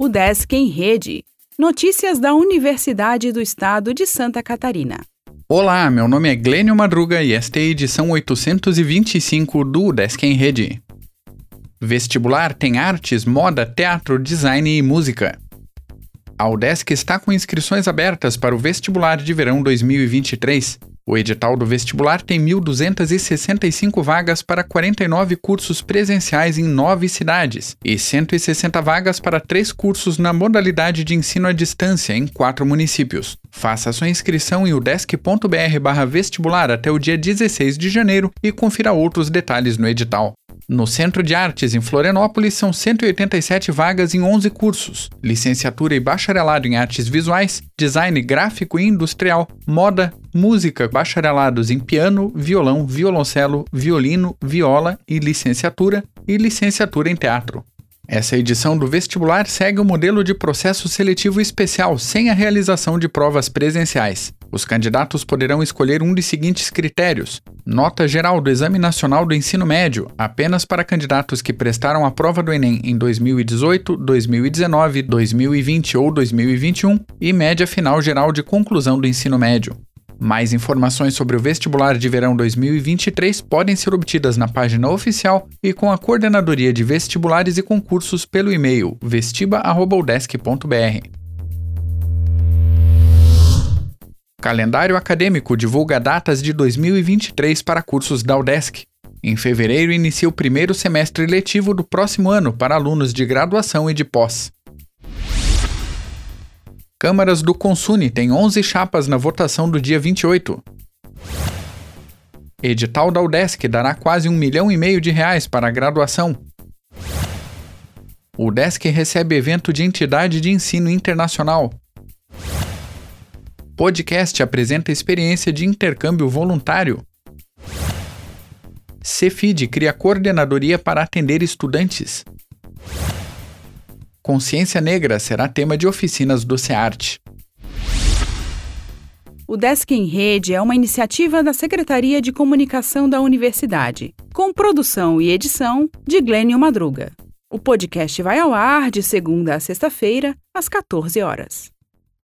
O Desk em Rede. Notícias da Universidade do Estado de Santa Catarina. Olá, meu nome é Glênio Madruga e esta é a edição 825 do Desk em Rede. Vestibular tem artes, moda, teatro, design e música. A UDESC está com inscrições abertas para o vestibular de verão 2023. O edital do vestibular tem 1.265 vagas para 49 cursos presenciais em nove cidades e 160 vagas para três cursos na modalidade de ensino à distância em quatro municípios. Faça sua inscrição em udesc.br/vestibular até o dia 16 de janeiro e confira outros detalhes no edital. No Centro de Artes, em Florianópolis, são 187 vagas em 11 cursos: licenciatura e bacharelado em artes visuais, design gráfico e industrial, moda, música, bacharelados em piano, violão, violoncelo, violino, viola e licenciatura, e licenciatura em teatro. Essa edição do vestibular segue o modelo de processo seletivo especial sem a realização de provas presenciais. Os candidatos poderão escolher um dos seguintes critérios: nota geral do Exame Nacional do Ensino Médio, apenas para candidatos que prestaram a prova do Enem em 2018, 2019, 2020 ou 2021, e média final geral de conclusão do ensino médio. Mais informações sobre o vestibular de verão 2023 podem ser obtidas na página oficial e com a Coordenadoria de Vestibulares e Concursos pelo e-mail vestiba.udesc.br. Calendário acadêmico divulga datas de 2023 para cursos da UDESC. Em fevereiro inicia o primeiro semestre letivo do próximo ano para alunos de graduação e de pós. Câmaras do Consune têm 11 chapas na votação do dia 28. Edital da UDESC dará quase um milhão e meio de reais para a graduação. O UDESC recebe evento de entidade de ensino internacional. Podcast apresenta experiência de intercâmbio voluntário. Cefid cria coordenadoria para atender estudantes. Consciência Negra será tema de oficinas do SEART. O Desk em Rede é uma iniciativa da Secretaria de Comunicação da Universidade, com produção e edição de Glênio Madruga. O podcast vai ao ar de segunda a sexta-feira, às 14 horas.